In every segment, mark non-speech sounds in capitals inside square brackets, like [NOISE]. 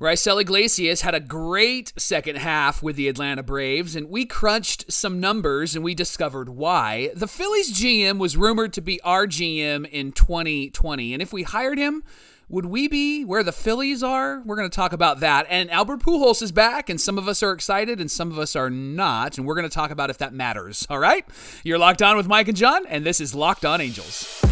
Raisel Iglesias had a great second half with the Atlanta Braves, and we crunched some numbers and we discovered why. The Phillies GM was rumored to be our GM in 2020, and if we hired him, would we be where the Phillies are? We're going to talk about that. And Albert Pujols is back, and some of us are excited and some of us are not, and we're going to talk about if that matters. All right? You're locked on with Mike and John, and this is Locked On Angels.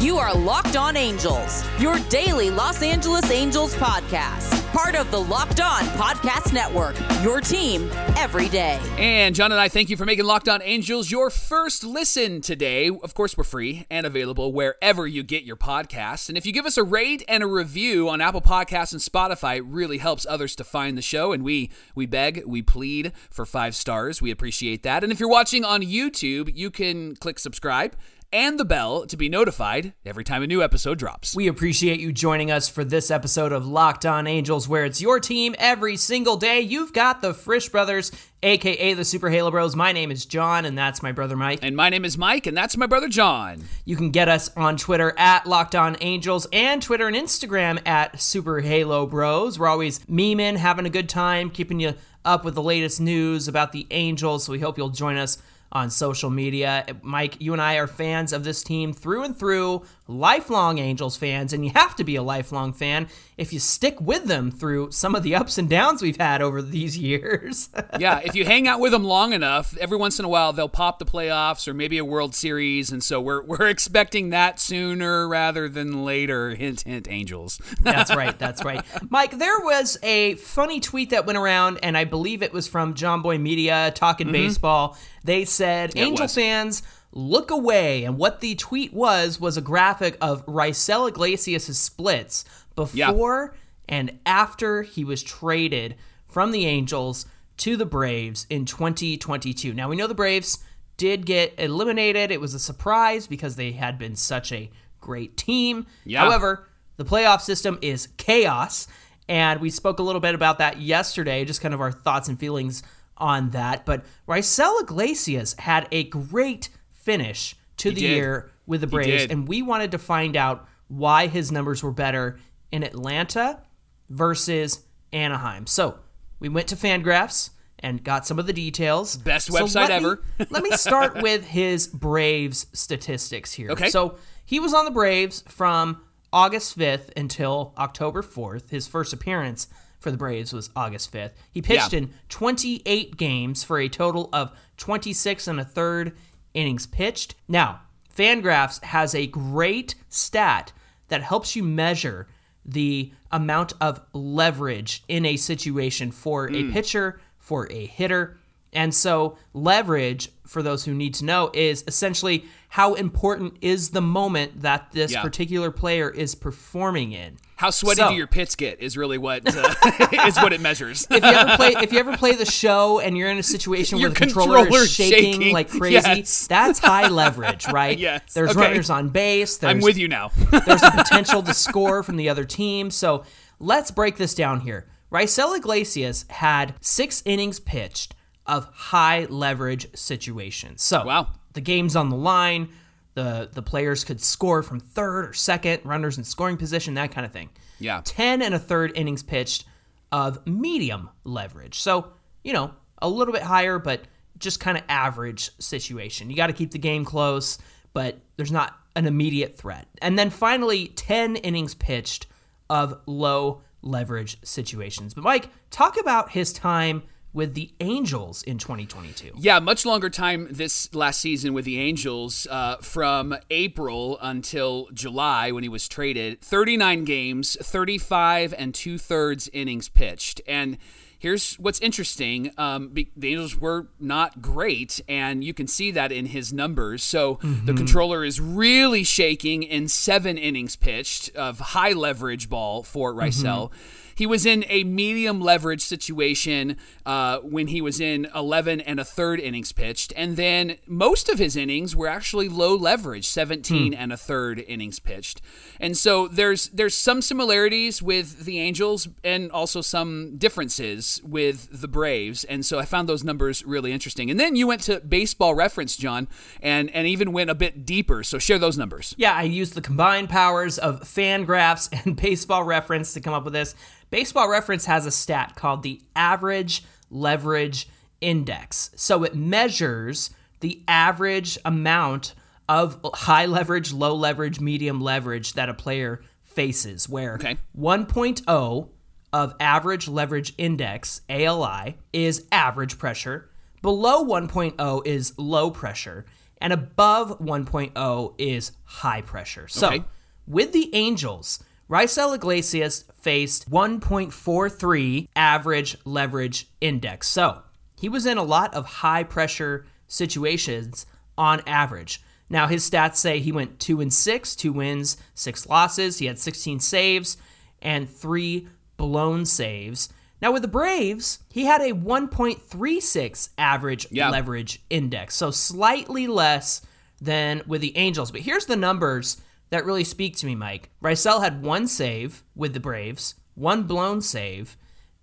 You are Locked On Angels, your daily Los Angeles Angels podcast. Part of the Locked On Podcast Network, your team every day. And John and I thank you for making Locked On Angels your first listen today. Of course, we're free and available wherever you get your podcasts. And if you give us a rate and a review on Apple Podcasts and Spotify, it really helps others to find the show. And we we beg, we plead for five stars. We appreciate that. And if you're watching on YouTube, you can click subscribe and the bell to be notified every time a new episode drops. We appreciate you joining us for this episode of Locked On Angels, where it's your team every single day. You've got the Frisch Brothers, aka the Super Halo Bros. My name is John, and that's my brother Mike. And my name is Mike, and that's my brother John. You can get us on Twitter at Locked On Angels and Twitter and Instagram at Super Halo Bros. We're always memeing, having a good time, keeping you up with the latest news about the Angels. So we hope you'll join us on social media. Mike, you and I are fans of this team through and through, lifelong Angels fans, and you have to be a lifelong fan if you stick with them through some of the ups and downs we've had over these years. [LAUGHS] yeah, if you hang out with them long enough, every once in a while they'll pop the playoffs or maybe a World Series, and so we're we're expecting that sooner rather than later. Hint, hint, Angels. [LAUGHS] that's right. That's right. Mike, there was a funny tweet that went around, and I believe it was from Jomboy Media talking mm-hmm. baseball. They said yeah, Angel fans look away. And what the tweet was was a graphic of Raisel Iglesias' splits before yeah. and after he was traded from the Angels to the Braves in 2022. Now we know the Braves did get eliminated. It was a surprise because they had been such a great team. Yeah. However, the playoff system is chaos. And we spoke a little bit about that yesterday, just kind of our thoughts and feelings on that. But Raisel Iglesias had a great finish to he the did. year with the Braves, and we wanted to find out why his numbers were better in Atlanta versus Anaheim. So we went to Fangraphs and got some of the details. Best so website let ever. Me, [LAUGHS] let me start [LAUGHS] with his Braves statistics here. Okay. So he was on the Braves from August 5th until October 4th. His first appearance for the Braves was August 5th. He pitched yeah. in 28 games for a total of 26 and a third innings pitched. Now, Fangraphs has a great stat that helps you measure the amount of leverage in a situation for mm. a pitcher, for a hitter. And so, leverage, for those who need to know, is essentially how important is the moment that this yeah. particular player is performing in. How sweaty so, do your pits get is really what uh, [LAUGHS] is what it measures. if you ever play if you ever play the [LAUGHS] show and you're in a situation where the controller is shaking, shaking, like crazy, yes. [LAUGHS] that's high leverage, right? yes. There's okay. runners on base. I'm with you now. there's a potential to score from the other team. So let's break this down here. Raisel Iglesias had six innings pitched of high leverage situations. So wow. the game's on the line the the players could score from third or second, runners in scoring position, that kind of thing. Yeah. 10 and a third innings pitched of medium leverage. So, you know, a little bit higher, but just kind of average situation. You got to keep the game close, but there's not an immediate threat. And then finally, 10 innings pitched of low leverage situations. But Mike, talk about his time with the Angels in 2022. Yeah, much longer time this last season with the Angels uh, from April until July when he was traded. 39 games, 35 and two thirds innings pitched. And here's what's interesting um, the Angels were not great, and you can see that in his numbers. So mm-hmm. the controller is really shaking in seven innings pitched of high leverage ball for Raisel. Mm-hmm. He was in a medium leverage situation uh, when he was in 11 and a third innings pitched. And then most of his innings were actually low leverage, 17 hmm. and a third innings pitched. And so there's there's some similarities with the Angels and also some differences. with the Braves, and so I found those numbers really interesting. And then you went to Baseball Reference, John, and and even went a bit deeper. So share those numbers. Yeah, I used the combined powers of Fangraphs and [LAUGHS] Baseball Reference to come up with this. Baseball Reference has a stat called the average leverage index. So it measures the average amount of high leverage, low leverage, medium leverage that a player faces, where Okay. 1.0 of average leverage index, ALI, is average pressure. Below 1.0 is low pressure. And above 1.0 is high pressure. So Okay. with the Angels, Raisel Iglesias faced 1.43 average leverage index. So he was in a lot of high pressure situations on average. Now his stats say he went two and six, two wins, six losses. He had 16 saves and three blown saves. Now with the Braves, he had a 1.36 average Yeah. leverage index, so slightly less than with the Angels. But here's the numbers that really speak to me, Mike. Raisel had one save with the Braves, one blown save,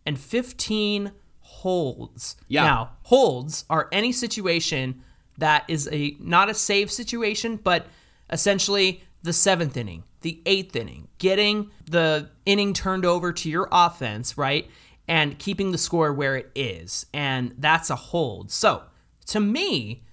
and 15 holds. Yeah. Now, holds are any situation that is a not a save situation, but essentially the seventh inning, the eighth inning, getting the inning turned over to your offense, right? And keeping the score where it is. And that's a hold. So, to me,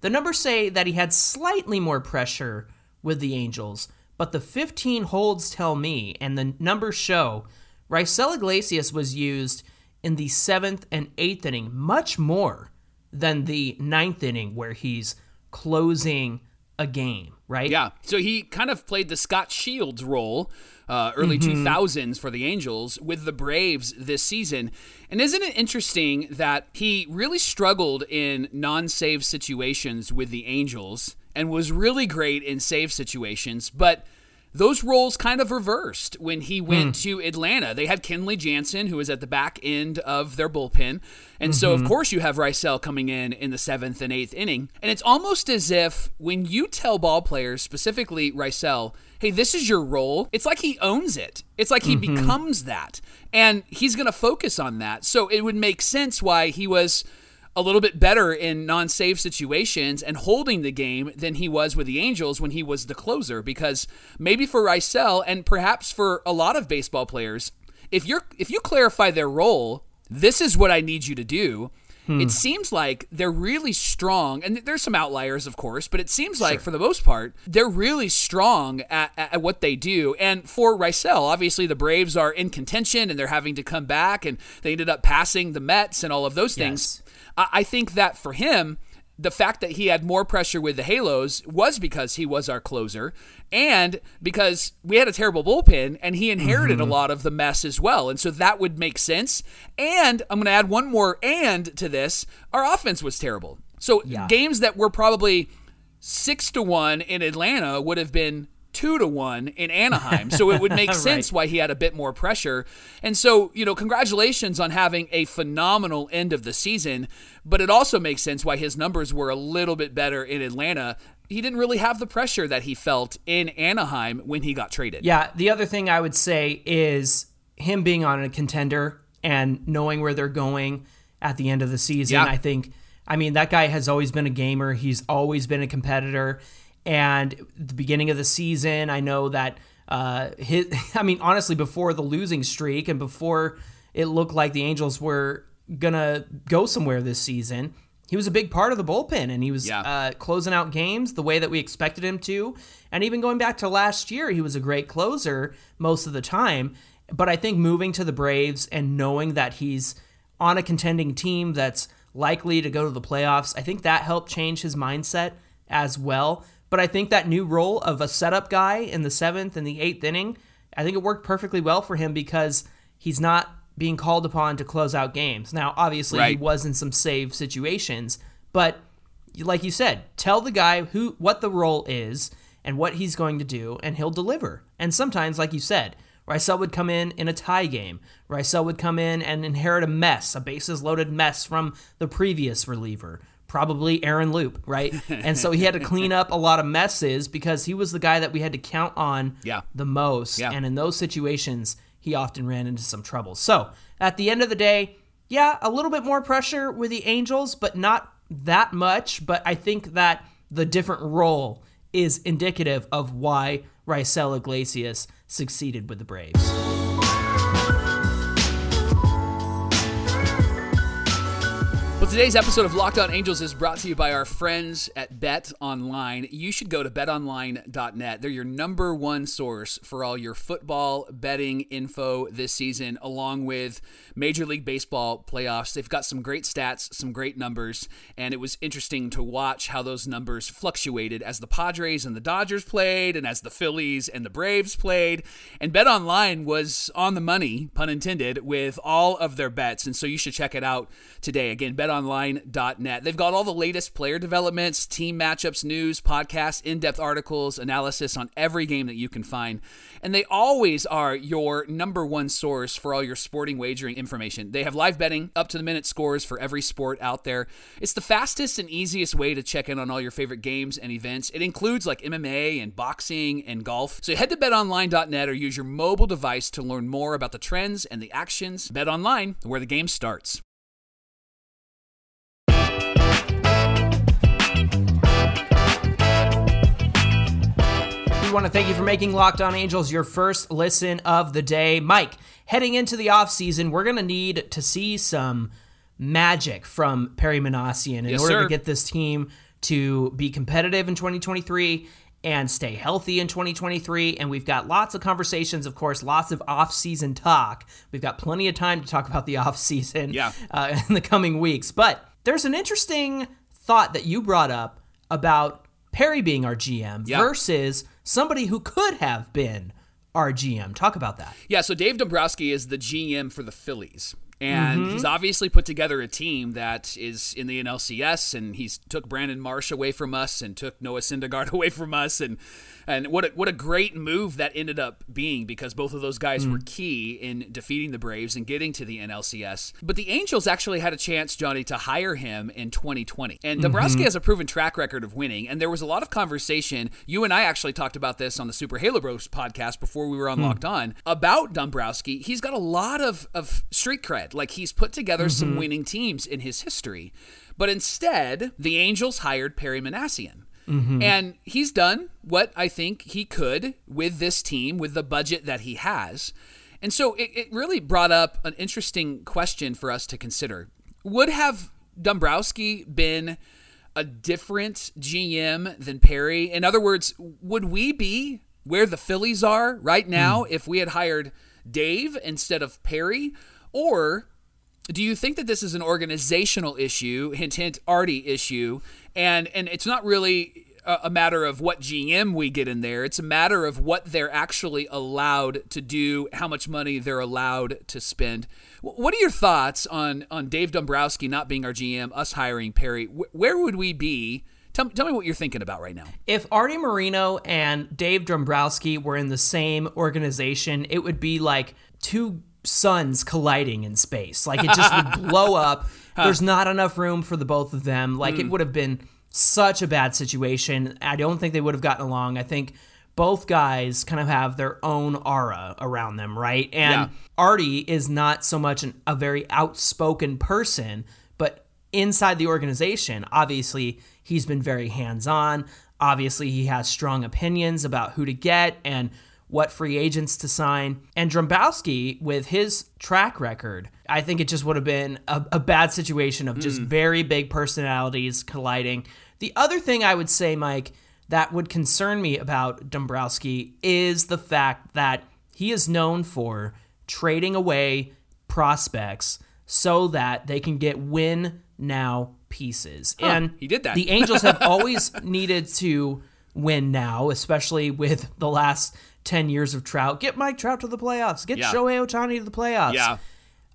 the numbers say that he had slightly more pressure with the Angels, but the 15 holds tell me, and the numbers show, Raisel Iglesias was used in the seventh and eighth inning much more than the ninth inning where he's closing a game, right? Yeah. So he kind of played the Scot Shields role, uh, early Mm-hmm. 2000s for the Angels with the Braves this season. And isn't it interesting that he really struggled in non save situations with the Angels and was really great in save situations, but those roles kind of reversed when he went hmm. to Atlanta. They had Kenley Jansen, who was at the back end of their bullpen. And so, of mm-hmm. course, you have Raisel coming in in the seventh and eighth inning. And it's almost as if when you tell ball players, specifically Raisel, hey, this is your role, it's like he owns it. It's like he mm-hmm. becomes that. And he's going to focus on that. So it would make sense why he was a little bit better in non-save situations and holding the game than he was with the Angels when he was the closer. Because maybe for Raisel and perhaps for a lot of baseball players if you're if you clarify their role this is what I need you to do. Hmm. It seems like they're really strong and there's some outliers of course but it seems like for the most part they're really strong at, at what they do. And for Raisel obviously the Braves are in contention and they're having to come back and they ended up passing the Mets and all of those things. Yes. I I think that for him, the fact that he had more pressure with the Halos was because he was our closer and because we had a terrible bullpen and he inherited a mm-hmm. lot of the mess as well. And so that would make sense. And I'm going to add one more and to this our offense was terrible. So Yeah. games that were probably six to one in Atlanta would have been two to one in Anaheim. [LAUGHS] So it would make sense why he had a bit more pressure. And so, you know, congratulations on having a phenomenal end of the season, but it also makes sense why his numbers were a little bit better in Atlanta. He didn't really have the pressure that he felt in Anaheim when he got traded. Yeah, the other thing I would say is him being on a contender and knowing where they're going at the end of the season. Yeah. I think, I mean, that guy has always been a gamer. He's always been a competitor. And the beginning of the season, I know that uh, his, [LAUGHS] I mean, honestly, before the losing streak and before it looked like the Angels were gonna go somewhere this season, he was a big part of the bullpen, and he was Yeah. uh, closing out games the way that we expected him to. And even going back to last year, he was a great closer most of the time. But I think moving to the Braves and knowing that he's on a contending team that's likely to go to the playoffs, I think that helped change his mindset as well. But I think that new role of a setup guy in the seventh and the eighth inning, I think it worked perfectly well for him because he's not being called upon to close out games. Now, obviously, he was in some save situations, but like you said, tell the guy who what the role is and what he's going to do, and he'll deliver. And sometimes, like you said, Raisel would come in in a tie game. Raisel would come in and inherit a mess, a bases loaded mess from the previous reliever, probably Aaron Loup, right? and so he had to clean up a lot of messes because he was the guy that we had to count on Yeah. the most. Yeah. And in those situations, he often ran into some trouble. So at the end of the day, yeah, a little bit more pressure with the Angels, but not that much. But I think that the different role is indicative of why Raisel Iglesias succeeded with the Braves. Today's episode of Locked On Angels is brought to you by our friends at Bet Online. You should go to betonline.net. They're your number one source for all your football betting info this season, along with Major League Baseball playoffs. They've got some great stats, some great numbers, and it was interesting to watch how those numbers fluctuated as the Padres and the Dodgers played, and as the Phillies and the Braves played. And Bet Online was on the money, pun intended, with all of their bets. And so you should check it out today. Again, Bet betonline.net. They've got all the latest player developments, team matchups, news, podcasts, in depth articles, analysis on every game that you can find. And they always are your number one source for all your sporting wagering information. They have live betting, up to the minute scores for every sport out there. It's the fastest and easiest way to check in on all your favorite games and events. It includes like MMA and boxing and golf. So head to betonline.net or use your mobile device to learn more about the trends and the actions. Bet online, where the game starts. Want to thank you for making Locked On Angels your first listen of the day. Mike, heading into the offseason, we're going to need to see some magic from Perry Minasian in yes, order sir. to get this team to be competitive in 2023 and stay healthy in 2023. And we've got lots of conversations, of course, lots of off-season talk. We've got plenty of time to talk about the [LAUGHS] off-season yeah. uh, in the coming weeks. But there's an interesting thought that you brought up about Perry being our GM yeah. versus somebody who could have been our GM. Talk about that. Yeah, so Dave Dombrowski is the GM for the Phillies. And mm-hmm. he's obviously put together a team that is in the NLCS, and he's took Brandon Marsh away from us and took Noah Syndergaard [LAUGHS] away from us, and and what a, what a great move that ended up being because both of those guys mm. were key in defeating the Braves and getting to the NLCS. But the Angels actually had a chance, Johnny, to hire him in 2020. And Dombrowski mm-hmm. has a proven track record of winning. And there was a lot of conversation. You and I actually talked about this on the Super Halo Bros podcast before we were on mm. Locked On about Dombrowski. He's got a lot of, of street cred. Like he's put together mm-hmm. some winning teams in his history. But instead, the Angels hired Perry Minasian. Mm-hmm. And he's done what I think he could with this team, with the budget that he has. And so it, it really brought up an interesting question for us to consider. Would have Dombrowski been a different GM than Perry? In other words, would we be where the Phillies are right now mm. if we had hired Dave instead of Perry? Or do you think that this is an organizational issue, hint hint Arte issue, and and it's not really a matter of what GM we get in there. It's a matter of what they're actually allowed to do, how much money they're allowed to spend. What are your thoughts on on Dave Dombrowski not being our GM, us hiring Perry? Where would we be? Tell, tell me what you're thinking about right now. If Arte Moreno and Dave Dombrowski were in the same organization, it would be like two suns colliding in space. Like it just would [LAUGHS] blow up. There's not enough room for the both of them. Like mm. it would have been such a bad situation. I don't think they would have gotten along. I think both guys kind of have their own aura around them, right? And yeah. Arte is not so much an, a very outspoken person, but inside the organization, obviously, he's been very hands on. Obviously, he has strong opinions about who to get and what free agents to sign. And Dombrowski, with his track record, I think it just would have been a, a bad situation of just mm. very big personalities colliding. The other thing I would say, Mike, that would concern me about Dombrowski is the fact that he is known for trading away prospects so that they can get win now pieces. Huh, and he did that. the Angels [LAUGHS] have always needed to win now, especially with the last 10 years of Trout. Get Mike Trout to the playoffs. Get yeah. Shohei Ohtani to the playoffs. Yeah.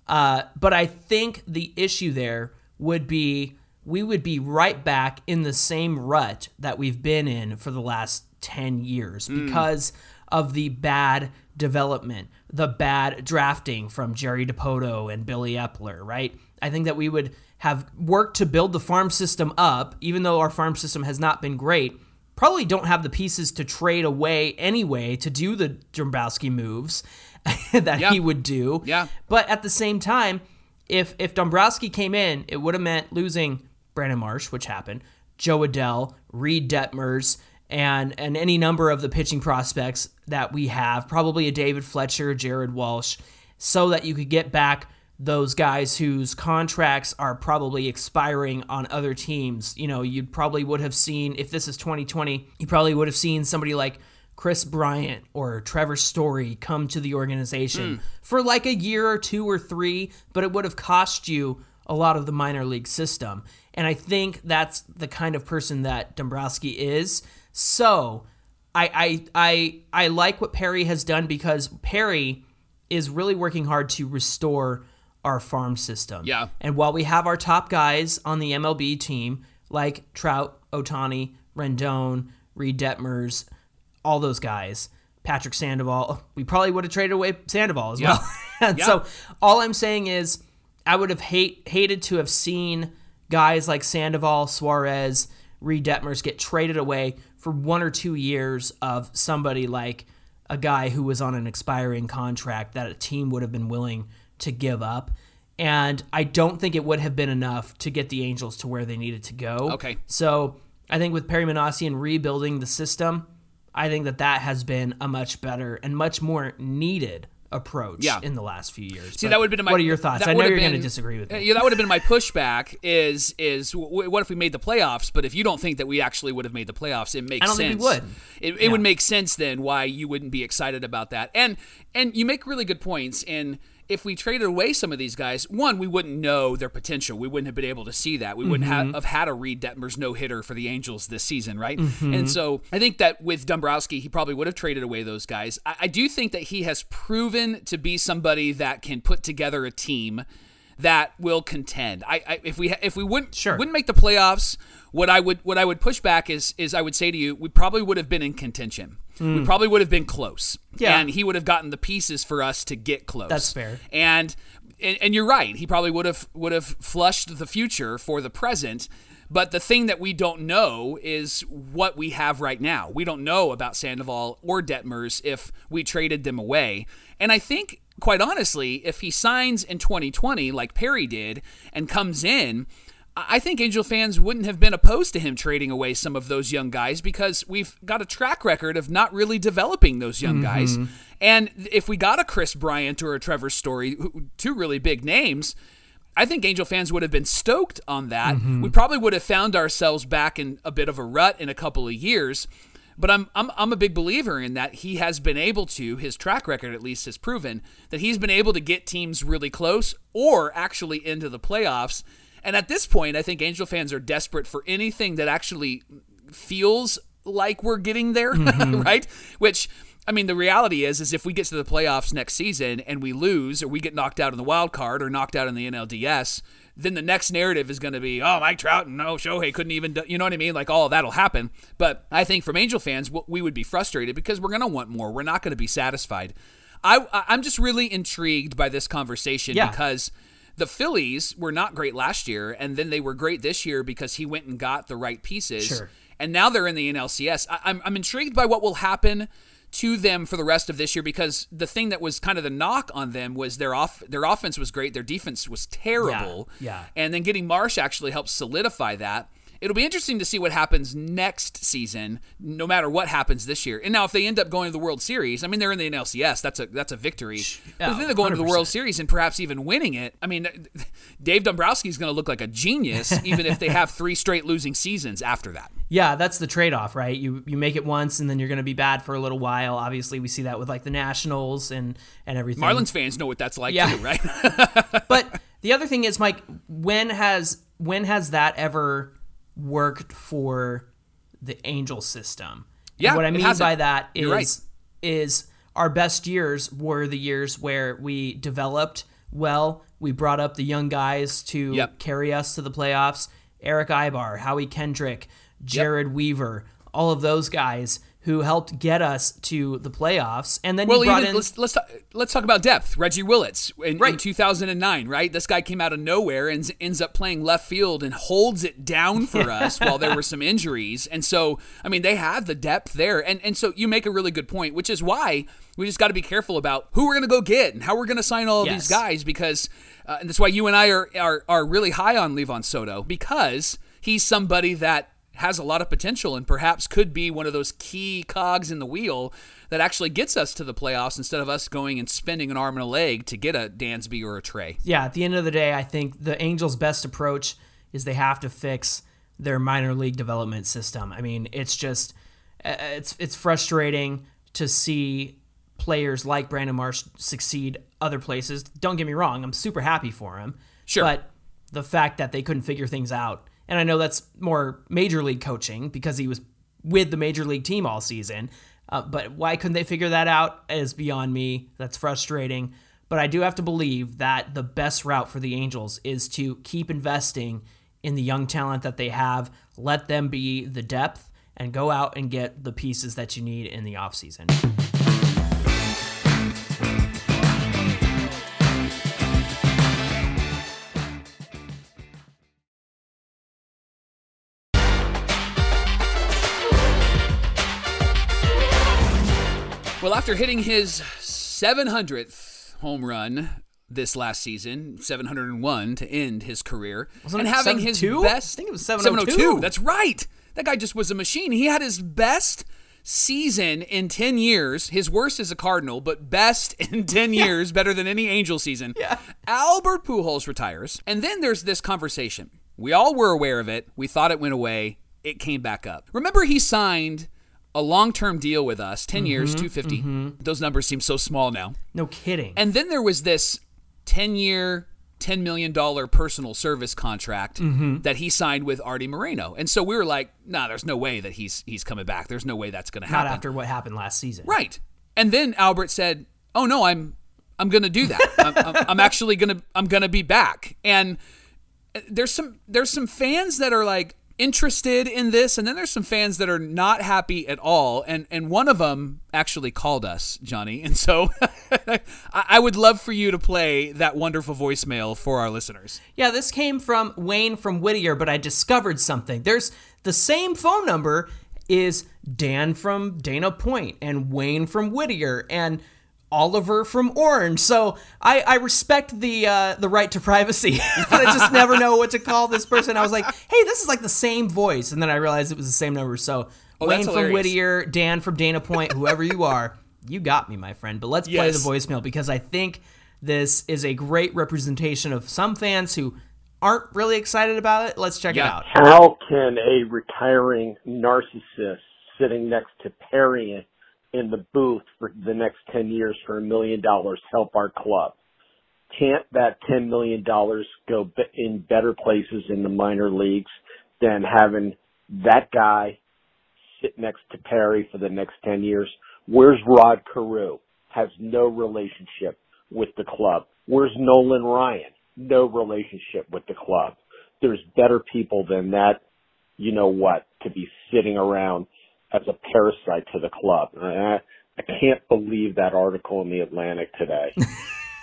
Uh, but I think the issue there would be we would be right back in the same rut that we've been in for the last 10 years mm. because of the bad development, the bad drafting from Jerry Dipoto and Billy Eppler, right? I think that we would have worked to build the farm system up, even though our farm system has not been great probably don't have the pieces to trade away anyway to do the Dombrowski moves [LAUGHS] that yeah. he would do. Yeah. But at the same time, if if Dombrowski came in, it would have meant losing Brandon Marsh, which happened, Jo Adell, Reid Detmers, and and any number of the pitching prospects that we have, probably a David Fletcher, Jared Walsh, so that you could get back those guys whose contracts are probably expiring on other teams. You know, you probably would have seen if this is 2020, you probably would have seen somebody like Kris Bryant or Trevor Story come to the organization mm. for like a year or two or three, but it would have cost you a lot of the minor league system. And I think that's the kind of person that Dombrowski is. So I I I, I like what Perry has done because Perry is really working hard to restore our farm system. Yeah. And while we have our top guys on the MLB team, like Trout, Ohtani, Rendon, Reid Detmers, all those guys, Patrick Sandoval, oh, we probably would have traded away Sandoval as yeah. well. [LAUGHS] and yeah. so all I'm saying is I would have hate hated to have seen guys like Sandoval, Suarez, Reid Detmers get traded away for one or two years of somebody like a guy who was on an expiring contract that a team would have been willing to give up. And I don't think it would have been enough to get the Angels to where they needed to go. Okay. So I think with Perry Minasian rebuilding the system, I think that that has been a much better and much more needed approach yeah. in the last few years. See, but that would have been my. What are your thoughts? I know you're going to disagree with me. Yeah, that would have been my pushback. Is is what if we made the playoffs? But if you don't think that we actually would have made the playoffs, it makes I don't sense. Think we would. It, it yeah. would make sense then why you wouldn't be excited about that. And and you make really good points in if we traded away some of these guys, one, we wouldn't know their potential. We wouldn't have been able to see that. We wouldn't mm-hmm. have, have, had a Reid Detmers no hitter for the Angels this season, right? Mm-hmm. And so I think that with Dombrowski, he probably would have traded away those guys. I, I do think that he has proven to be somebody that can put together a team that will contend. I, I if we if we wouldn't sure. wouldn't make the playoffs, what I would what I would push back is is I would say to you, we probably would have been in contention. Mm. We probably would have been close. Yeah. And he would have gotten the pieces for us to get close. That's fair. And and, and you're right. He probably would have would have flushed the future for the present. But the thing that we don't know is what we have right now. We don't know about Sandoval or Detmers if we traded them away. And I think quite honestly, if he signs in 2020 like Perry did and comes in, I think Angel fans wouldn't have been opposed to him trading away some of those young guys because we've got a track record of not really developing those young mm-hmm. guys. And if we got a Kris Bryant or a Trevor Story, two really big names, I think Angel fans would have been stoked on that. Mm-hmm. We probably would have found ourselves back in a bit of a rut in a couple of years. But I'm, I'm I'm a big believer in that he has been able to his track record at least has proven that he's been able to get teams really close or actually into the playoffs. And at this point, I think Angel fans are desperate for anything that actually feels like we're getting there, [LAUGHS] mm-hmm. right? Which I mean, the reality is, is if we get to the playoffs next season and we lose, or we get knocked out in the wild card, or knocked out in the NLDS, then the next narrative is going to be, oh, Mike Trout and no Shohei couldn't even, do, you know what I mean? Like all of that'll happen. But I think from Angel fans, we would be frustrated because we're going to want more. We're not going to be satisfied. I, I'm just really intrigued by this conversation yeah. because the Phillies were not great last year, and then they were great this year because he went and got the right pieces. Sure. And now they're in the NLCS. I, I'm, I'm intrigued by what will happen to them for the rest of this year because the thing that was kind of the knock on them was their off their offense was great, their defense was terrible. Yeah. yeah. And then getting Marsh actually helped solidify that it'll be interesting to see what happens next season, no matter what happens this year. And now, if they end up going to the World Series, I mean, they're in the NLCS. That's a that's a victory. but if they're going 100%. to the World Series and perhaps even winning it, I mean, [LAUGHS] Dave Dombrowski is going to look like a genius, [LAUGHS] even if they have three straight losing seasons after that. Yeah, that's the trade off, right? You you make it once and then you're going to be bad for a little while. Obviously, we see that with like the Nationals and and everything. Marlins fans know what that's like yeah. too, right? [LAUGHS] but the other thing is, Mike, when has when has that ever worked for the angel system. Yeah, and what I mean by that is right. is our best years were the years where we developed well. We brought up the young guys to yep. carry us to the playoffs. Erick Aybar, Howie Kendrick, Jered yep. Weaver, all of those guys who helped get us to the playoffs. And then well, you brought even, in let's let's talk, let's talk about depth. Reggie Willits in, Right. in 2009, right? This guy came out of nowhere and ends up playing left field and holds it down for [LAUGHS] us while there were some injuries. And so, I mean, they have the depth there. And and so you make a really good point, which is why we just got to be careful about who we're going to go get and how we're going to sign all of Yes. these guys because uh, and that's why you and I are, are are really high on Livan Soto because he's somebody that has a lot of potential and perhaps could be one of those key cogs in the wheel that actually gets us to the playoffs instead of us going and spending an arm and a leg to get a Dansby or a Trea. yeah, at the end of the day, I think the Angels' best approach is they have to fix their minor league development system. I mean, it's just uh, it's it's frustrating to see players like Brandon Marsh succeed other places. Don't get me wrong, I'm super happy for him. Sure. But the fact that they couldn't figure things out, and I know that's more major league coaching because he was with the major league team all season. Uh, but why couldn't they figure that out is beyond me. That's frustrating. But I do have to believe that the best route for the Angels is to keep investing in the young talent that they have, let them be the depth, and go out and get the pieces that you need in the offseason. Well, after hitting his 700th home run this last season, 701 to end his career, Wasn't and having his 702? best I think it was 702. That's right. That guy just was a machine. He had his best season in 10 years. His worst is a Cardinal, but best [LAUGHS] in 10 years, better than any Angel season. Yeah. Albert Pujols retires, and then there's this conversation. We all were aware of it. We thought it went away. It came back up. Remember, he signed a long-term deal with us, 10 years, Mm-hmm, 250. Those numbers seem so small now. No kidding. And then there was this 10 year, $10 million personal service contract Mm-hmm. that he signed with Arte Moreno. And so we were like, nah, there's no way that he's he's coming back. There's no way that's going to happen. Not after what happened last season. Right. And then Albert said, "Oh no, I'm I'm going to do that. I'm, I'm, I'm actually going to I'm going to be back." And there's some there's some fans that are like interested in this and then there's some fans that are not happy at all and and one of them actually called us Johnny [LAUGHS] and so I, would love for you to play that wonderful voicemail for our listeners Yeah, this came from Wayne from Whittier, but I discovered something. There's the same phone number is Dan from Dana Point and Wayne from Whittier and Oliver from Orange. So I, I respect the uh, the right to privacy, [LAUGHS] but I just never know what to call this person. I was like, hey, this is like the same voice, and then I realized it was the same number. So Oh, Wayne from. Whittier, Dan from Dana Point, whoever you are, you got me, my friend. But let's play the voicemail because I think this is a great representation of some fans who aren't really excited about it. Let's check Yeah. it out. How can a retiring narcissist sitting next to Perry in the booth for the next 10 years for a million dollars help our club? Can't that $10 million go in better places in the minor leagues than having that guy sit next to Perry for the next 10 years? Where's Rod Carew? Has no relationship with the club. Where's Nolan Ryan? No relationship with the club. There's better people than that, you know what, to be sitting around as a parasite to the club. I, I can't believe that article in the Atlantic today.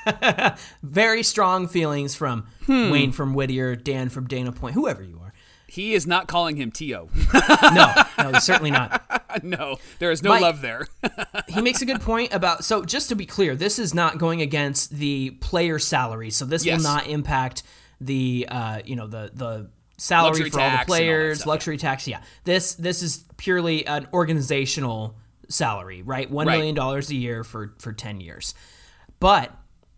[LAUGHS] Very strong feelings from Hmm. Wayne from Whittier, Dan from Dana Point, whoever you are. he is not calling him Tio [LAUGHS] No, no, certainly not. [LAUGHS] no there is no Mike- love there he makes a good point about so just to be clear this is not going against the player salary so this Yes. will not impact the uh you know the the salary Luxury for all the all players stuff, luxury tax yeah. This this is purely an organizational salary right? One Right. million dollars a year for for 10 years. But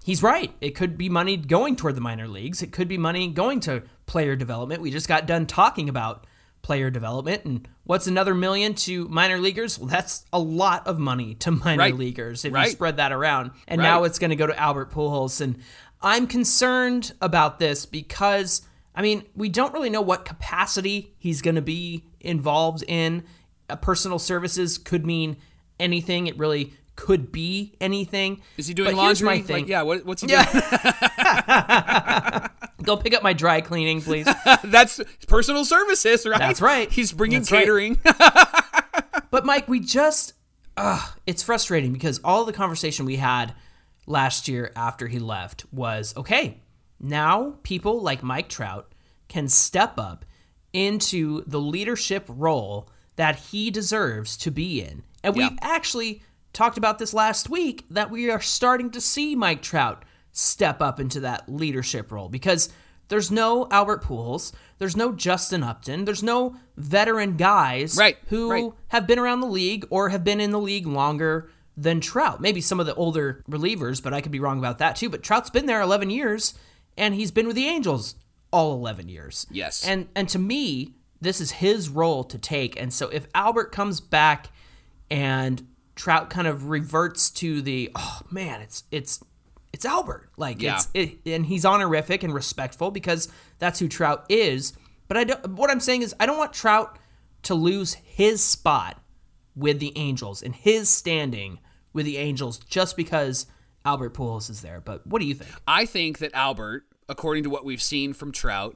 he's right. It could be money going toward the minor leagues. It could be money going to player development. We just got done talking about player development and what's another million to minor leaguers? Well that's a lot of money to [LAUGHS] minor Right. leaguers if Right. you spread that around. And now it's going to go to albert pujols and i'm concerned about this because i mean we don't really know what capacity he's going to be involved in uh, personal services could mean anything it really could be anything is he doing But here's laundry my thing. like yeah what, what's he Yeah. doing [LAUGHS] go pick up my dry cleaning please [LAUGHS] that's personal services right That's right. he's bringing That's right. catering [LAUGHS] But Mike, we just uh, it's frustrating because all the conversation we had last year after he left was okay, now people like Mike Trout can step up into the leadership role that he deserves to be in. And Yeah. we've actually talked about this last week that we are starting to see Mike Trout step up into that leadership role because there's no Albert Pujols, there's no Justin Upton, there's no veteran guys Right, who right. have been around the league or have been in the league longer than Trout. Maybe some of the older relievers, but I could be wrong about that too. But Trout's been there 11 years and he's been with the Angels all 11 years. Yes. And and to me, this is his role to take. And so if Albert comes back and Trout kind of reverts to the oh man, it's it's it's Albert. Like Yeah. it's it, and he's honorific and respectful because that's who Trout is. But I don't what I'm saying is I don't want Trout to lose his spot with the Angels and his standing with the Angels just because Albert Pujols is there. But what do you think? I think that Albert, according to what we've seen from Trout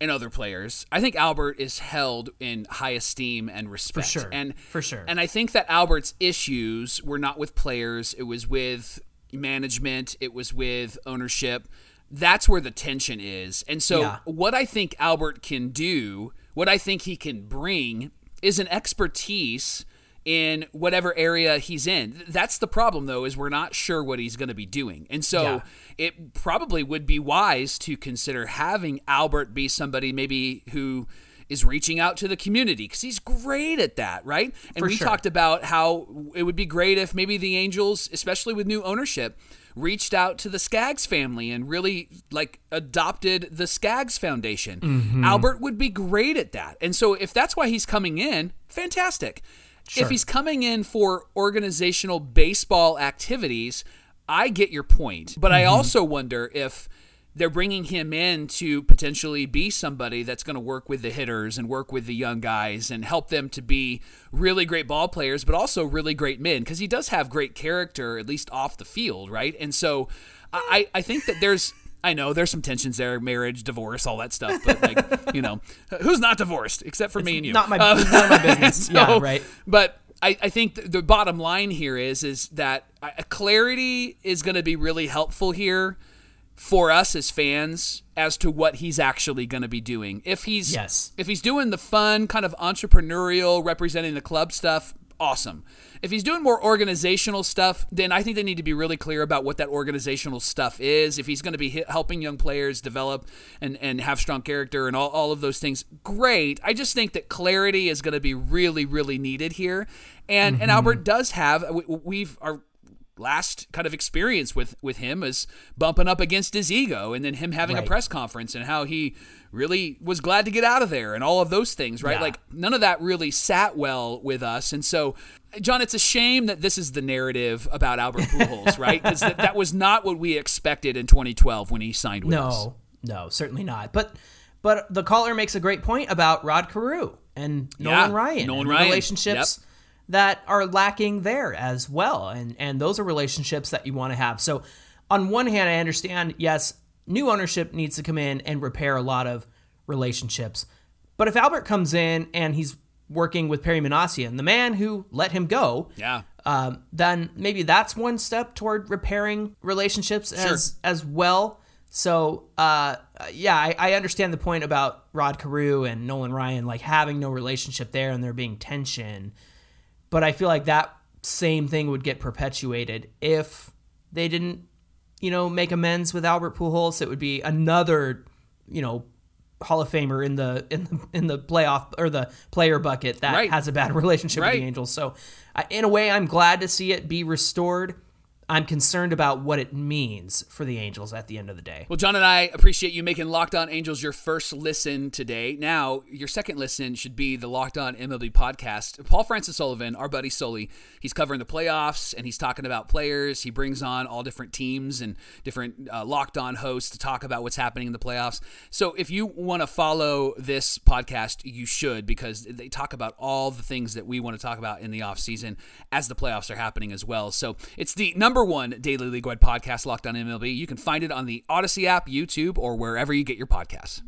and other players, I think Albert is held in high esteem and respect. sure. And For sure. And I think that Albert's issues were not with players; it was with management, it was with ownership. That's where the tension is. And so, Yeah. what I think Albert can do, what I think he can bring, is an expertise in whatever area he's in. That's the problem though is we're not sure what he's going to be doing. And so Yeah. it probably would be wise to consider having Albert be somebody maybe who is reaching out to the community because he's great at that, right? And For we sure. talked about how it would be great if maybe the Angels, especially with new ownership, reached out to the Skaggs family and really like adopted the Skaggs Foundation. Mm-hmm. Albert would be great at that. And so if that's why he's coming in, fantastic. If he's coming in for organizational baseball activities, I get your point. But Mm-hmm. I also wonder if they're bringing him in to potentially be somebody that's going to work with the hitters and work with the young guys and help them to be really great ball players, but also really great men because he does have great character, at least off the field, right? And so I, I think that there's. I know there's some tensions there, marriage, divorce, all that stuff. But like, you know, [LAUGHS] who's not divorced except for me and you? Not my Uh, of my [LAUGHS] business. so- yeah, right. But I, I think th- the bottom line here is is that clarity is going to be really helpful here for us as fans as to what he's actually going to be doing. If he's Yes. if he's doing the fun kind of entrepreneurial representing the club stuff, awesome. If he's doing more organizational stuff, then I think they need to be really clear about what that organizational stuff is. If he's going to be helping young players develop and, and have strong character and all, all of those things, great. I just think that clarity is going to be really, really needed here. And and mm-hmm. Albert does have we, we've our last kind of experience with with him is bumping up against his ego and then him having a press conference and how he really was glad to get out of there and all of those things right Yeah. like none of that really sat well with us and so John it's a shame that this is the narrative about Albert Pujols [LAUGHS] right because that, that was not what we expected in 2012 when he signed with us No, no, certainly not. But but the caller makes a great point about Rod Carew and Nolan Yeah, Ryan. Nolan and Ryan. relationships that are lacking there as well. And and those are relationships that you want to have. So on one hand, I understand, yes, new ownership needs to come in and repair a lot of relationships. But if Albert comes in and he's working with Perry Minasian, the man who let him go, yeah um, then maybe that's one step toward repairing relationships as as well. So uh, yeah, I, I understand the point about Rod Carew and Nolan Ryan like having no relationship there and there being tension, but I feel like that same thing would get perpetuated if they didn't, you know, make amends with Albert Pujols. It would be another, you know. Hall of Famer in the in the in the playoff or the player bucket that Right. has a bad [LAUGHS] relationship with the Angels. So, I, in a way, I'm glad to see it be restored. I'm concerned about what it means for the Angels at the end of the day. Well, John and I appreciate you making Locked On Angels your first listen today. Now, your second listen should be the Locked On MLB podcast. Paul Francis Sullivan, our buddy Sully, he's covering the playoffs and he's talking about players. He brings on all different teams and different uh, Locked On hosts to talk about what's happening in the playoffs. So, if you want to follow this podcast, you should because they talk about all the things that we want to talk about in the offseason as the playoffs are happening as well. So, it's the number one daily league wide podcast, Locked On MLB. You can find it on the Audacy app, YouTube, or wherever you get your podcasts.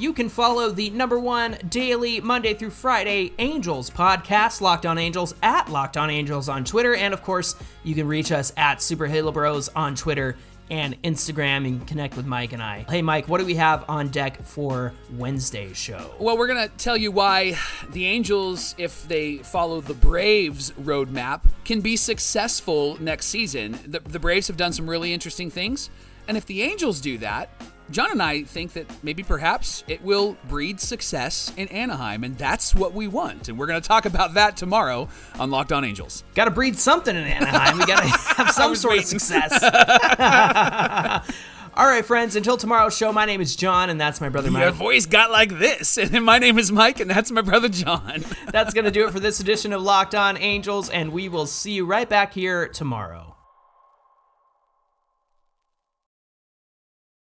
You can follow the number one daily Monday through Friday Angels podcast, Locked On Angels, at Locked On Angels on Twitter. And of course, you can reach us at Super Halo Bros on Twitter and Instagram and connect with Mike and I. Hey, Mike, what do we have on deck for Wednesday's show? Well, we're going to tell you why the Angels, if they follow the Braves roadmap, can be successful next season. The, the Braves have done some really interesting things. And if the Angels do that, John and I think that maybe perhaps it will breed success in Anaheim, and that's what we want. And we're going to talk about that tomorrow on Locked On Angels. Got to breed something in Anaheim. We got to [LAUGHS] have some sort waiting. of success. [LAUGHS] All right, friends, until tomorrow's show, my name is John, and that's my brother Mike. Your voice got like this, [LAUGHS] and my name is Mike, and that's my brother John. That's going to do it for this edition of Locked On Angels, and we will see you right back here tomorrow.